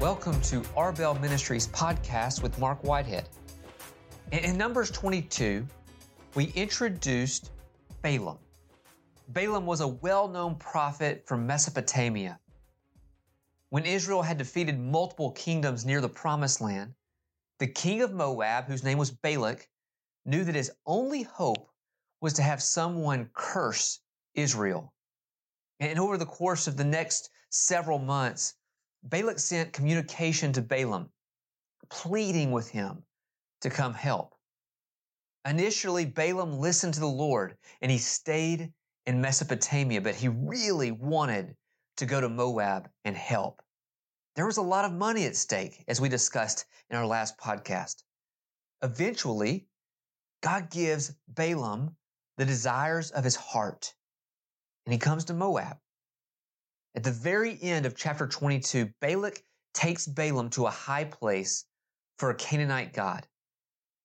Welcome to Arbel Ministries podcast with Mark Whitehead. In Numbers 22, we introduced Balaam. Balaam was a well known prophet from Mesopotamia. When Israel had defeated multiple kingdoms near the Promised Land, the king of Moab, whose name was Balak, knew that his only hope was to have someone curse Israel. And over the course of the next several months, Balak sent communication to Balaam, pleading with him to come help. Initially, Balaam listened to the Lord and he stayed in Mesopotamia, but he really wanted to go to Moab and help. There was a lot of money at stake, as we discussed in our last podcast. Eventually, God gives Balaam the desires of his heart, and he comes to Moab. At the very end of chapter 22, Balak takes Balaam to a high place for a Canaanite god.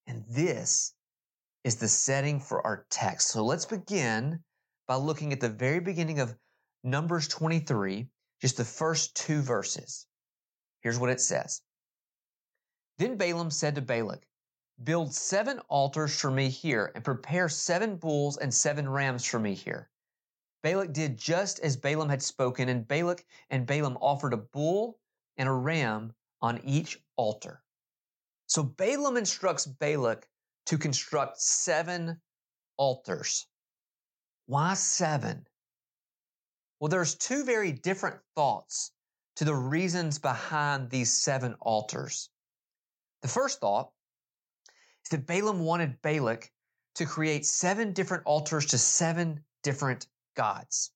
And this is the setting for our text. So let's begin by looking at the very beginning of Numbers 23, just the first two verses. Here's what it says. Then Balaam said to Balak, Build seven altars for me here and prepare seven bulls and seven rams for me here. Balak did just as Balaam had spoken, and Balak and Balaam offered a bull and a ram on each altar. So Balaam instructs Balak to construct seven altars. Why seven? Well, there's two very different thoughts to the reasons behind these seven altars. The first thought is that Balaam wanted Balak to create seven different altars to seven different gods.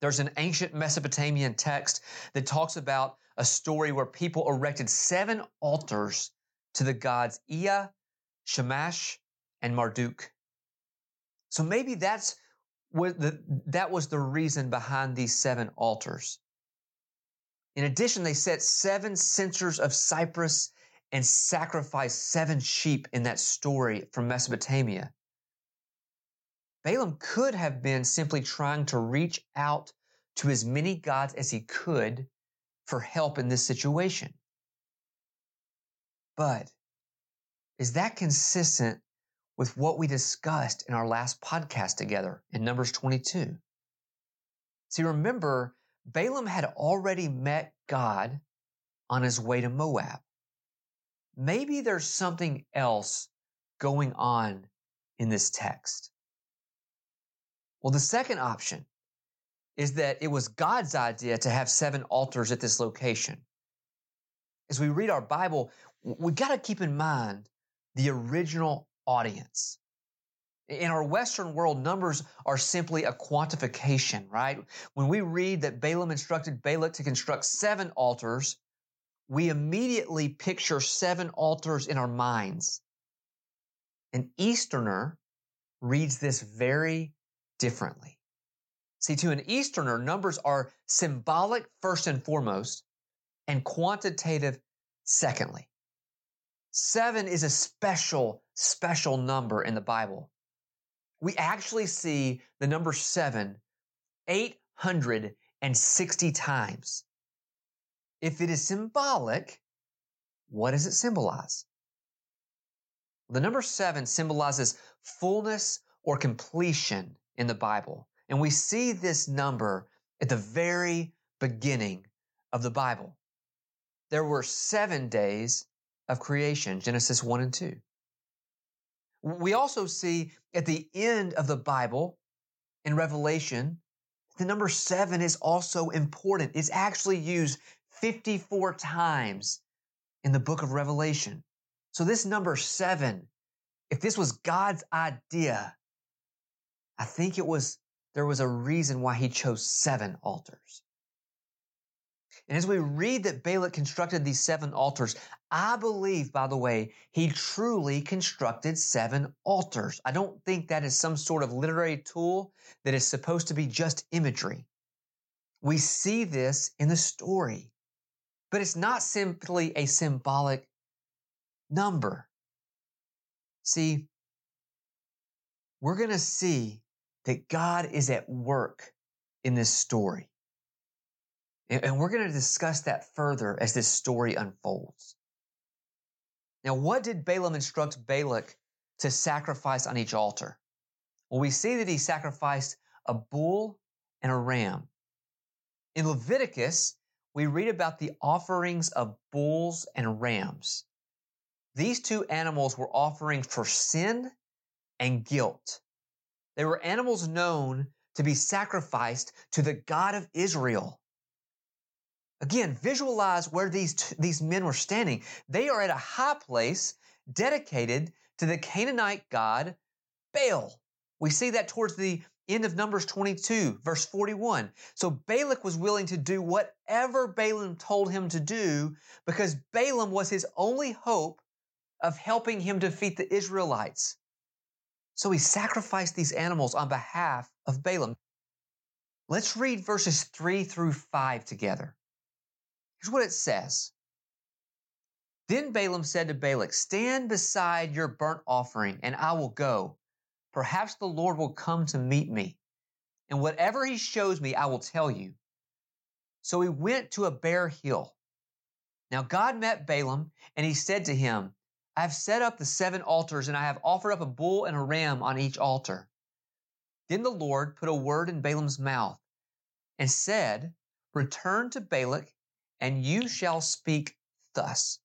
There's an ancient Mesopotamian text that talks about a story where people erected seven altars to the gods Ea, Shamash, and Marduk. So maybe that's what the, that was the reason behind these seven altars. In addition, they set seven censers of cypress and sacrificed seven sheep in that story from Mesopotamia. Balaam could have been simply trying to reach out to as many gods as he could for help in this situation. But is that consistent with what we discussed in our last podcast together in Numbers 22? See, remember, Balaam had already met God on his way to Moab. Maybe there's something else going on in this text. Well, the second option is that it was God's idea to have seven altars at this location. As we read our Bible, we got to keep in mind the original audience. In our Western world, numbers are simply a quantification, right? When we read that Balaam instructed Balak to construct seven altars, we immediately picture seven altars in our minds. An Easterner reads this very differently. See, to an Easterner, numbers are symbolic first and foremost and quantitative secondly. Seven is a special, special number in the Bible. We actually see the number seven 860 times. If it is symbolic, what does it symbolize? The number seven symbolizes fullness or completion in the Bible. And we see this number at the very beginning of the Bible. There were seven days of creation, Genesis 1 and 2. We also see at the end of the Bible in Revelation, the number seven is also important. It's actually used 54 times in the book of Revelation. So this number seven, if this was God's idea, I think it was, there was a reason why he chose seven altars. And as we read that Balak constructed these seven altars, I believe, by the way, he truly constructed seven altars. I don't think that is some sort of literary tool that is supposed to be just imagery. We see this in the story, but it's not simply a symbolic number. See, we're going to see that God is at work in this story. And we're going to discuss that further as this story unfolds. Now, what did Balaam instruct Balak to sacrifice on each altar? Well, we see that he sacrificed a bull and a ram. In Leviticus, we read about the offerings of bulls and rams. These two animals were offering for sin and guilt. They were animals known to be sacrificed to the God of Israel. Again, visualize where these, t- these men were standing. They are at a high place dedicated to the Canaanite god Baal. We see that towards the end of Numbers 22, verse 41. So Balak was willing to do whatever Balaam told him to do because Balaam was his only hope of helping him defeat the Israelites. So he sacrificed these animals on behalf of Balaam. Let's read verses 3 through 5 together. Here's what it says. Then Balaam said to Balak, Stand beside your burnt offering, and I will go. Perhaps the Lord will come to meet me. And whatever he shows me, I will tell you. So he went to a bare hill. Now God met Balaam, and he said to him, I have set up the seven altars, and I have offered up a bull and a ram on each altar. Then the Lord put a word in Balaam's mouth and said, Return to Balak, and you shall speak thus.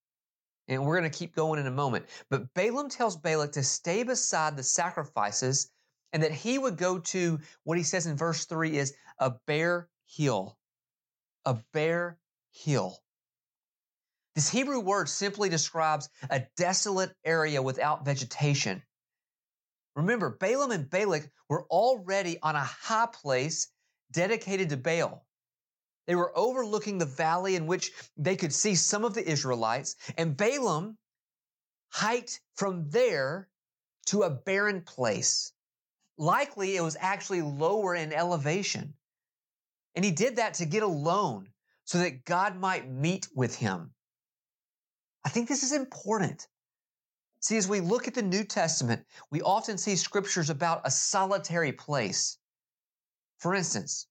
And we're going to keep going in a moment. But Balaam tells Balak to stay beside the sacrifices and that he would go to what he says in verse 3 is a bare hill. A bare hill. This Hebrew word simply describes a desolate area without vegetation. Remember, Balaam and Balak were already on a high place dedicated to Baal. They were overlooking the valley in which they could see some of the Israelites, and Balaam hiked from there to a barren place. Likely it was actually lower in elevation. And he did that to get alone so that God might meet with him. I think this is important. See, as we look at the New Testament, we often see scriptures about a solitary place. For instance,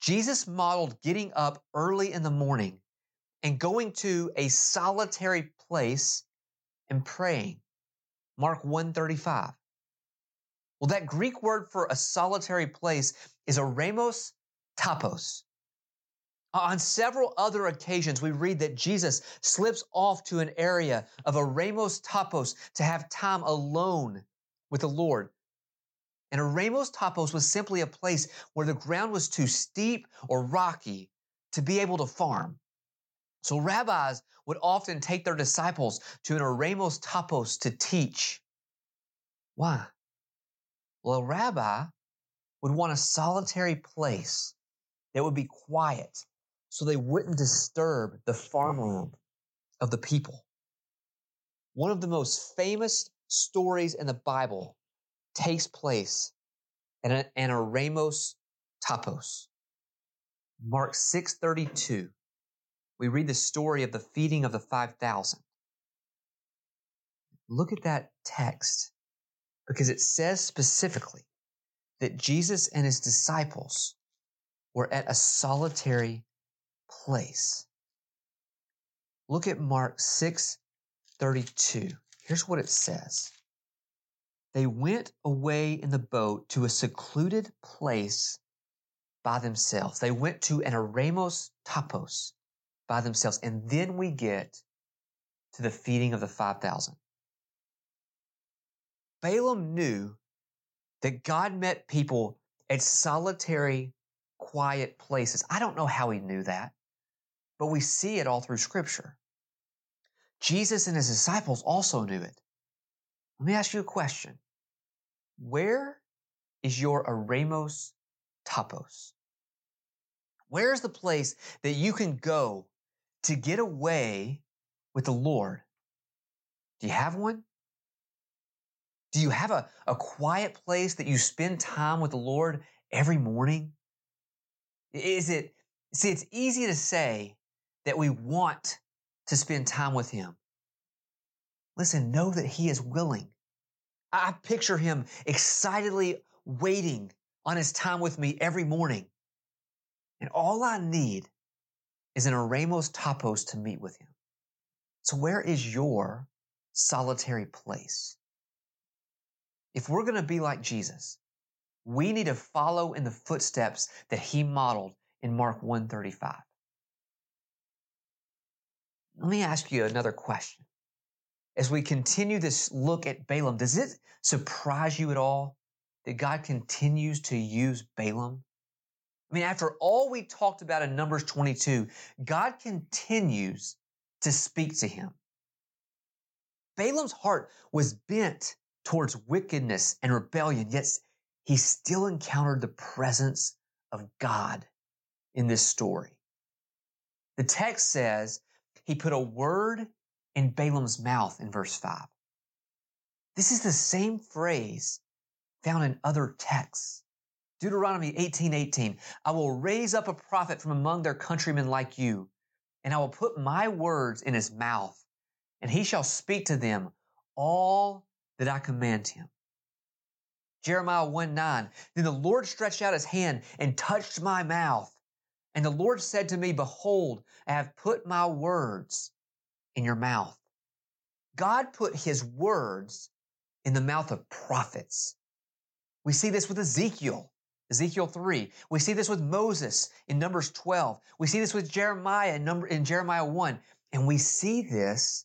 Jesus modeled getting up early in the morning and going to a solitary place and praying. Mark 135. Well, that Greek word for a solitary place is eremos topos. On several other occasions, we read that Jesus slips off to an area of eremos Topos to have time alone with the Lord. And eremos Topos was simply a place where the ground was too steep or rocky to be able to farm. So rabbis would often take their disciples to an eremos Topos to teach. Why? Well, a rabbi would want a solitary place that would be quiet so they wouldn't disturb the mm-hmm. farmland of the people. One of the most famous stories in the Bible takes place in an Eremos Topos. Mark 6:32. We read the story of the feeding of the 5000. Look at that text because it says specifically that Jesus and his disciples were at a solitary place. Look at Mark 6 32. Here's what it says They went away in the boat to a secluded place by themselves. They went to an Eremos topos by themselves. And then we get to the feeding of the 5,000. Balaam knew that God met people at solitary, quiet places. I don't know how he knew that but we see it all through Scripture. Jesus and his disciples also knew it. Let me ask you a question. Where is your Eremos topos? Where is the place that you can go to get away with the Lord? Do you have one? Do you have a, a quiet place that you spend time with the Lord every morning? Is it, see, it's easy to say, that we want to spend time with Him. Listen, know that He is willing. I picture Him excitedly waiting on His time with me every morning. And all I need is an Eremos Topos to meet with him. So where is your solitary place? If we're going to be like Jesus, we need to follow in the footsteps that he modeled in Mark 135. Let me ask you another question. As we continue this look at Balaam, does it surprise you at all that God continues to use Balaam? I mean, after all we talked about in Numbers 22, God continues to speak to him. Balaam's heart was bent towards wickedness and rebellion, yet he still encountered the presence of God in this story. The text says he put a word in Balaam's mouth in verse 5. This is the same phrase found in other texts. Deuteronomy 18, 18. I will raise up a prophet from among their countrymen like you, and I will put my words in his mouth, and he shall speak to them all that I command him. Jeremiah 1 9. Then the Lord stretched out his hand and touched my mouth. And the Lord said to me, Behold, I have put my words in your mouth. God put his words in the mouth of prophets. We see this with Ezekiel, Ezekiel 3. We see this with Moses in Numbers 12. We see this with Jeremiah in, number, in Jeremiah 1. And we see this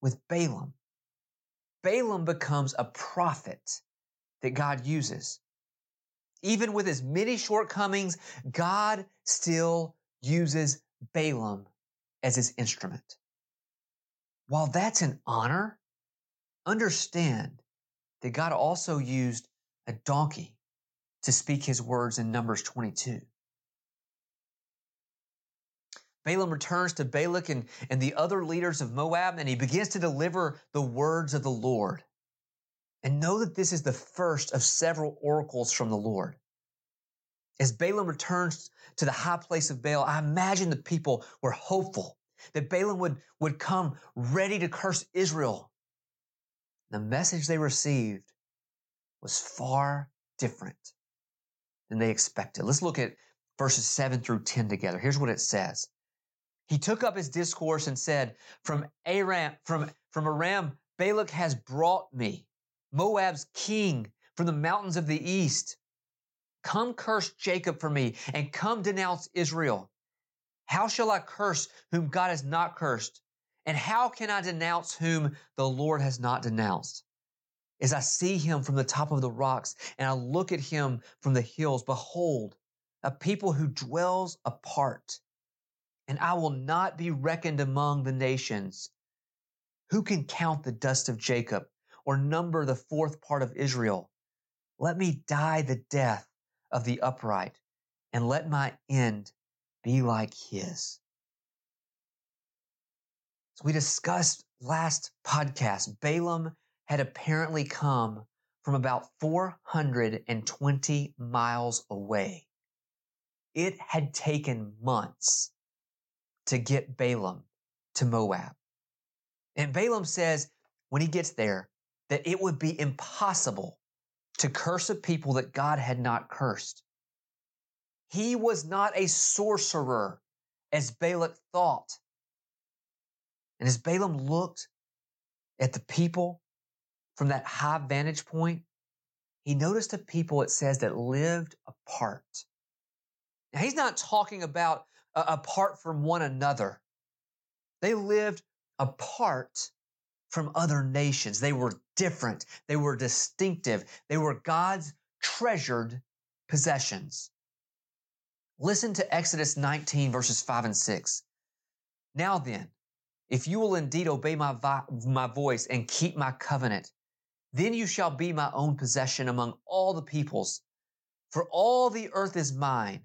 with Balaam. Balaam becomes a prophet that God uses. Even with his many shortcomings, God still uses Balaam as his instrument. While that's an honor, understand that God also used a donkey to speak his words in Numbers 22. Balaam returns to Balak and, and the other leaders of Moab, and he begins to deliver the words of the Lord. And know that this is the first of several oracles from the Lord. As Balaam returns to the high place of Baal, I imagine the people were hopeful that Balaam would, would come ready to curse Israel. The message they received was far different than they expected. Let's look at verses 7 through 10 together. Here's what it says. He took up his discourse and said, From Aram, from, from Aram, Balak has brought me Moab's king from the mountains of the east. Come curse Jacob for me and come denounce Israel. How shall I curse whom God has not cursed? And how can I denounce whom the Lord has not denounced? As I see him from the top of the rocks and I look at him from the hills, behold, a people who dwells apart. And I will not be reckoned among the nations. Who can count the dust of Jacob or number the fourth part of Israel. Let me die the death of the upright, and let my end be like his. So we discussed last podcast, Balaam had apparently come from about 420 miles away. It had taken months to get Balaam to Moab. And Balaam says when he gets there, that it would be impossible to curse a people that God had not cursed. He was not a sorcerer as Balak thought. And as Balaam looked at the people from that high vantage point, he noticed a people, it says, that lived apart. Now, he's not talking about uh, apart from one another. They lived apart from other nations. They were different. They were distinctive. They were God's treasured possessions. Listen to Exodus 19 verses 5 and 6. Now then, if you will indeed obey my, vi- my voice and keep my covenant, then you shall be my own possession among all the peoples. For all the earth is mine,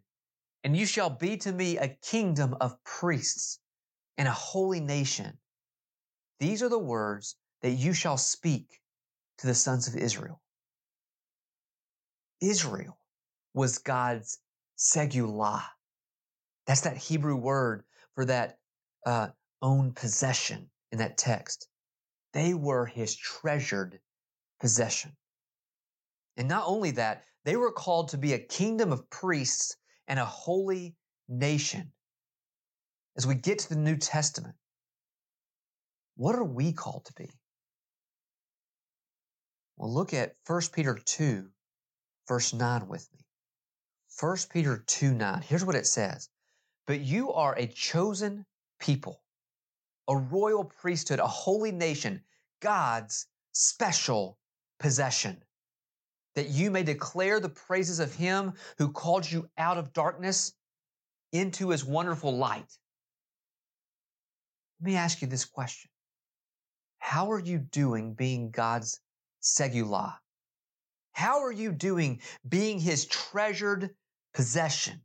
and you shall be to me a kingdom of priests and a holy nation. These are the words that you shall speak to the sons of Israel. Israel was God's segulah. That's that Hebrew word for that uh, own possession in that text. They were his treasured possession. And not only that, they were called to be a kingdom of priests and a holy nation. as we get to the New Testament, what are we called to be? Well, look at 1 Peter 2, verse 9 with me. 1 Peter 2 9. Here's what it says But you are a chosen people, a royal priesthood, a holy nation, God's special possession, that you may declare the praises of him who called you out of darkness into his wonderful light. Let me ask you this question. How are you doing being God's segula? How are you doing being his treasured possession?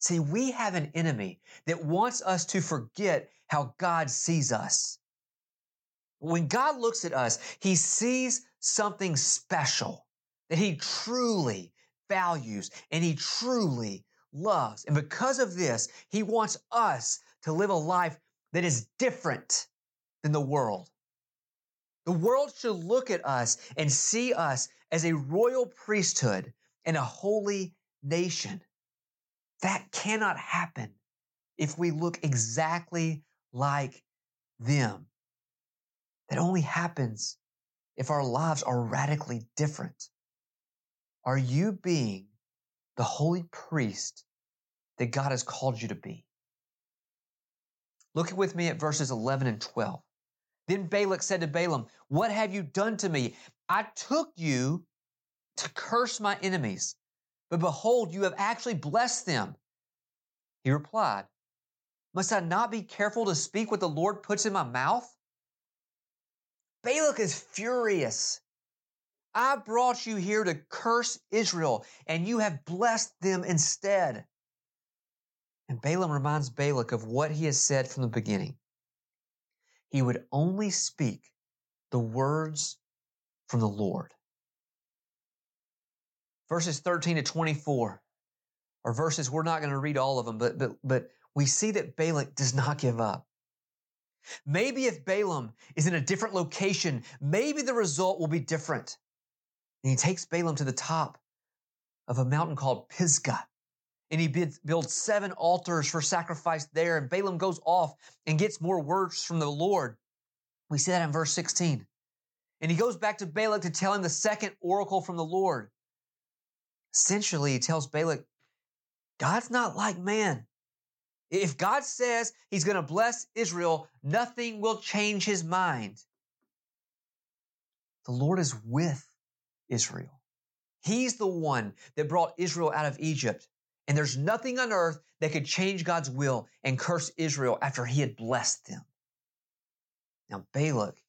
See, we have an enemy that wants us to forget how God sees us. When God looks at us, he sees something special that he truly values and he truly loves. And because of this, he wants us to live a life that is different than the world. The world should look at us and see us as a royal priesthood and a holy nation. That cannot happen if we look exactly like them. That only happens if our lives are radically different. Are you being the holy priest that God has called you to be? Look with me at verses 11 and 12. Then Balak said to Balaam, What have you done to me? I took you to curse my enemies, but behold, you have actually blessed them. He replied, Must I not be careful to speak what the Lord puts in my mouth? Balak is furious. I brought you here to curse Israel, and you have blessed them instead. And Balaam reminds Balak of what he has said from the beginning. He would only speak the words from the Lord. Verses 13 to 24 are verses we're not going to read all of them, but, but, but we see that Balak does not give up. Maybe if Balaam is in a different location, maybe the result will be different. And he takes Balaam to the top of a mountain called Pisgah. And he builds seven altars for sacrifice there. And Balaam goes off and gets more words from the Lord. We see that in verse 16. And he goes back to Balak to tell him the second oracle from the Lord. Essentially, he tells Balak, God's not like man. If God says he's going to bless Israel, nothing will change his mind. The Lord is with Israel. He's the one that brought Israel out of Egypt. And there's nothing on earth that could change God's will and curse Israel after he had blessed them. Now, Balak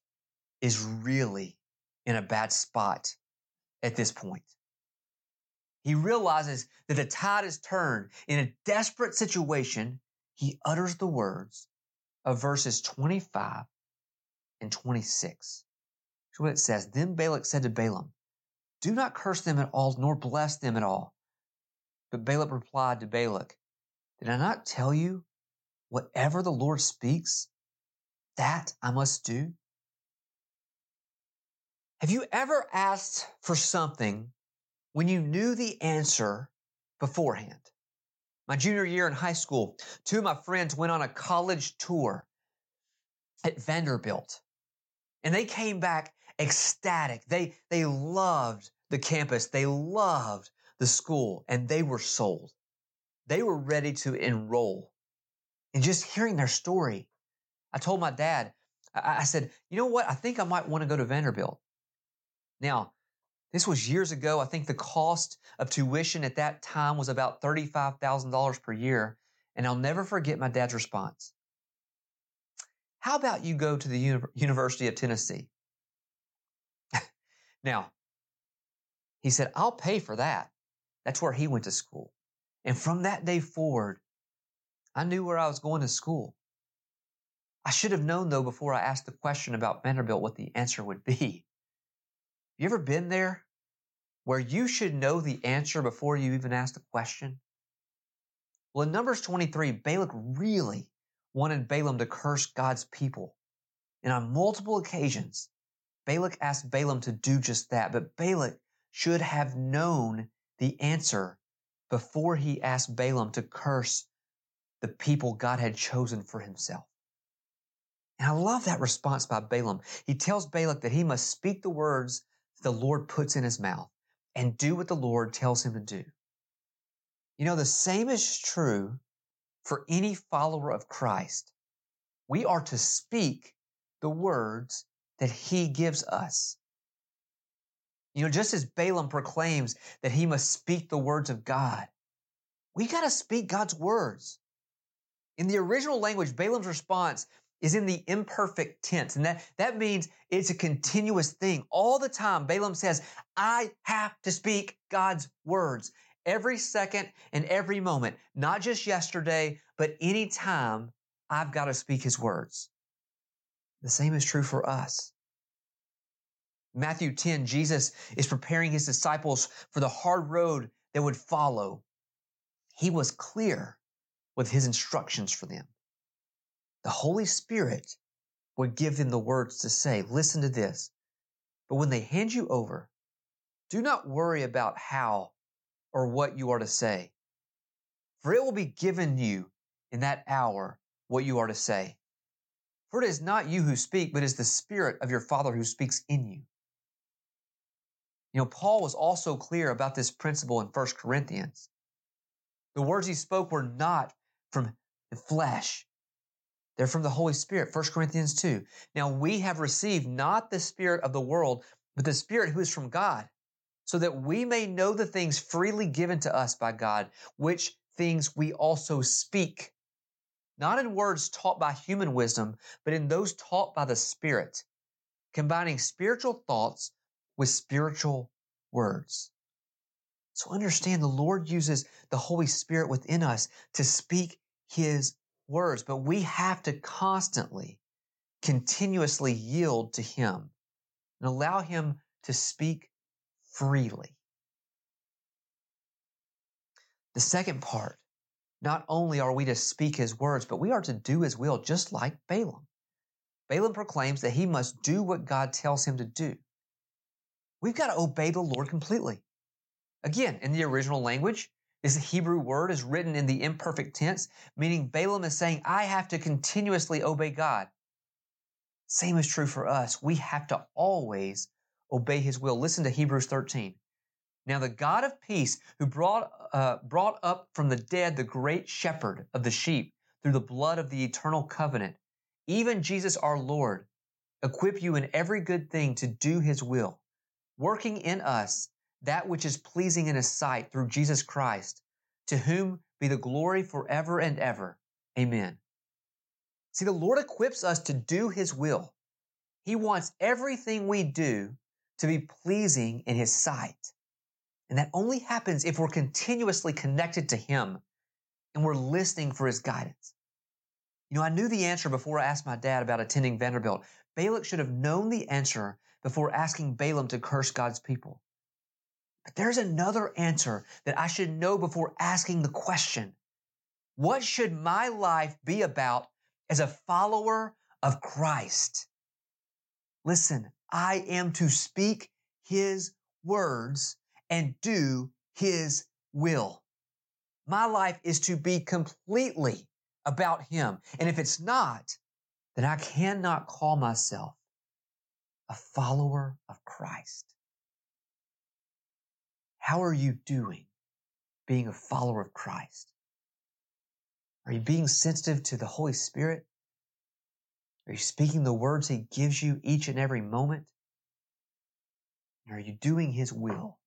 is really in a bad spot at this point. He realizes that the tide has turned in a desperate situation he utters the words of verses 25 and 26. Here's what it says. Then Balak said to Balaam, Do not curse them at all, nor bless them at all. But Balak replied to Balak, Did I not tell you, whatever the Lord speaks, that I must do? Have you ever asked for something when you knew the answer beforehand? My junior year in high school, two of my friends went on a college tour at Vanderbilt. And they came back ecstatic. They, they loved the campus. They loved the school and they were sold. They were ready to enroll. And just hearing their story, I told my dad, I, I said, you know what? I think I might want to go to Vanderbilt. Now, this was years ago. I think the cost of tuition at that time was about $35,000 per year. And I'll never forget my dad's response. How about you go to the Uni- University of Tennessee? now, he said, I'll pay for that. That's where he went to school. And from that day forward, I knew where I was going to school. I should have known though before I asked the question about Vanderbilt what the answer would be. You ever been there where you should know the answer before you even ask the question? Well, in Numbers 23, Balak really wanted Balaam to curse God's people. And on multiple occasions, Balak asked Balaam to do just that. But Balak should have known the answer before he asked Balaam to curse the people God had chosen for himself. And I love that response by Balaam. He tells Balak that he must speak the words the Lord puts in his mouth and do what the Lord tells him to do. You know, the same is true for any follower of Christ. We are to speak the words that he gives us. You know, just as Balaam proclaims that he must speak the words of God, we got to speak God's words. In the original language, Balaam's response is in the imperfect tense. And that, that means it's a continuous thing. All the time, Balaam says, I have to speak God's words every second and every moment, not just yesterday, but any time I've got to speak his words. The same is true for us. Matthew 10, Jesus is preparing his disciples for the hard road that would follow. He was clear with his instructions for them. The Holy Spirit would give them the words to say, listen to this. But when they hand you over, do not worry about how or what you are to say, for it will be given you in that hour what you are to say. For it is not you who speak, but it is the Spirit of your Father who speaks in you. You know, Paul was also clear about this principle in 1 Corinthians. The words he spoke were not from the flesh. They're from the Holy Spirit, 1 Corinthians 2. Now we have received not the Spirit of the world, but the Spirit who is from God, so that we may know the things freely given to us by God, which things we also speak. Not in words taught by human wisdom, but in those taught by the Spirit, combining spiritual thoughts with spiritual words. So understand the Lord uses the Holy Spirit within us to speak His words, but we have to constantly, continuously yield to Him and allow Him to speak freely. The second part, not only are we to speak His words, but we are to do His will, just like Balaam. Balaam proclaims that he must do what God tells him to do. We've got to obey the Lord completely. Again, in the original language, this Hebrew word is written in the imperfect tense, meaning Balaam is saying, I have to continuously obey God. Same is true for us. We have to always obey his will. Listen to Hebrews 13. Now the God of peace who brought, uh, brought up from the dead the great shepherd of the sheep through the blood of the eternal covenant, even Jesus our Lord, equip you in every good thing to do his will, working in us that which is pleasing in his sight through Jesus Christ, to whom be the glory forever and ever. Amen. See, the Lord equips us to do his will. He wants everything we do to be pleasing in his sight. And that only happens if we're continuously connected to him and we're listening for his guidance. You know, I knew the answer before I asked my dad about attending Vanderbilt. Balak should have known the answer before asking Balaam to curse God's people. But there's another answer that I should know before asking the question. What should my life be about as a follower of Christ? Listen, I am to speak his words and do his will. My life is to be completely about him. And if it's not, then I cannot call myself a follower of Christ. How are you doing being a follower of Christ? Are you being sensitive to the Holy Spirit? Are you speaking the words He gives you each and every moment? And are you doing His will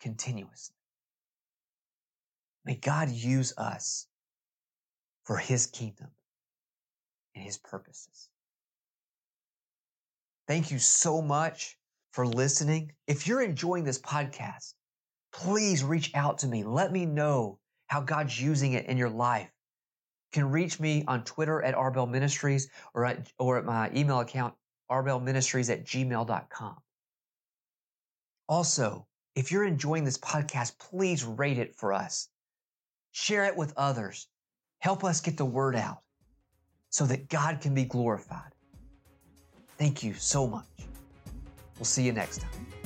continuously? May God use us for His kingdom and His purposes. Thank you so much for listening. If you're enjoying this podcast, please reach out to me. Let me know how God's using it in your life. You can reach me on Twitter at Arbel Ministries or at, or at my email account, arbelministries at gmail.com. Also, if you're enjoying this podcast, please rate it for us. Share it with others. Help us get the word out so that God can be glorified. Thank you so much. We'll see you next time.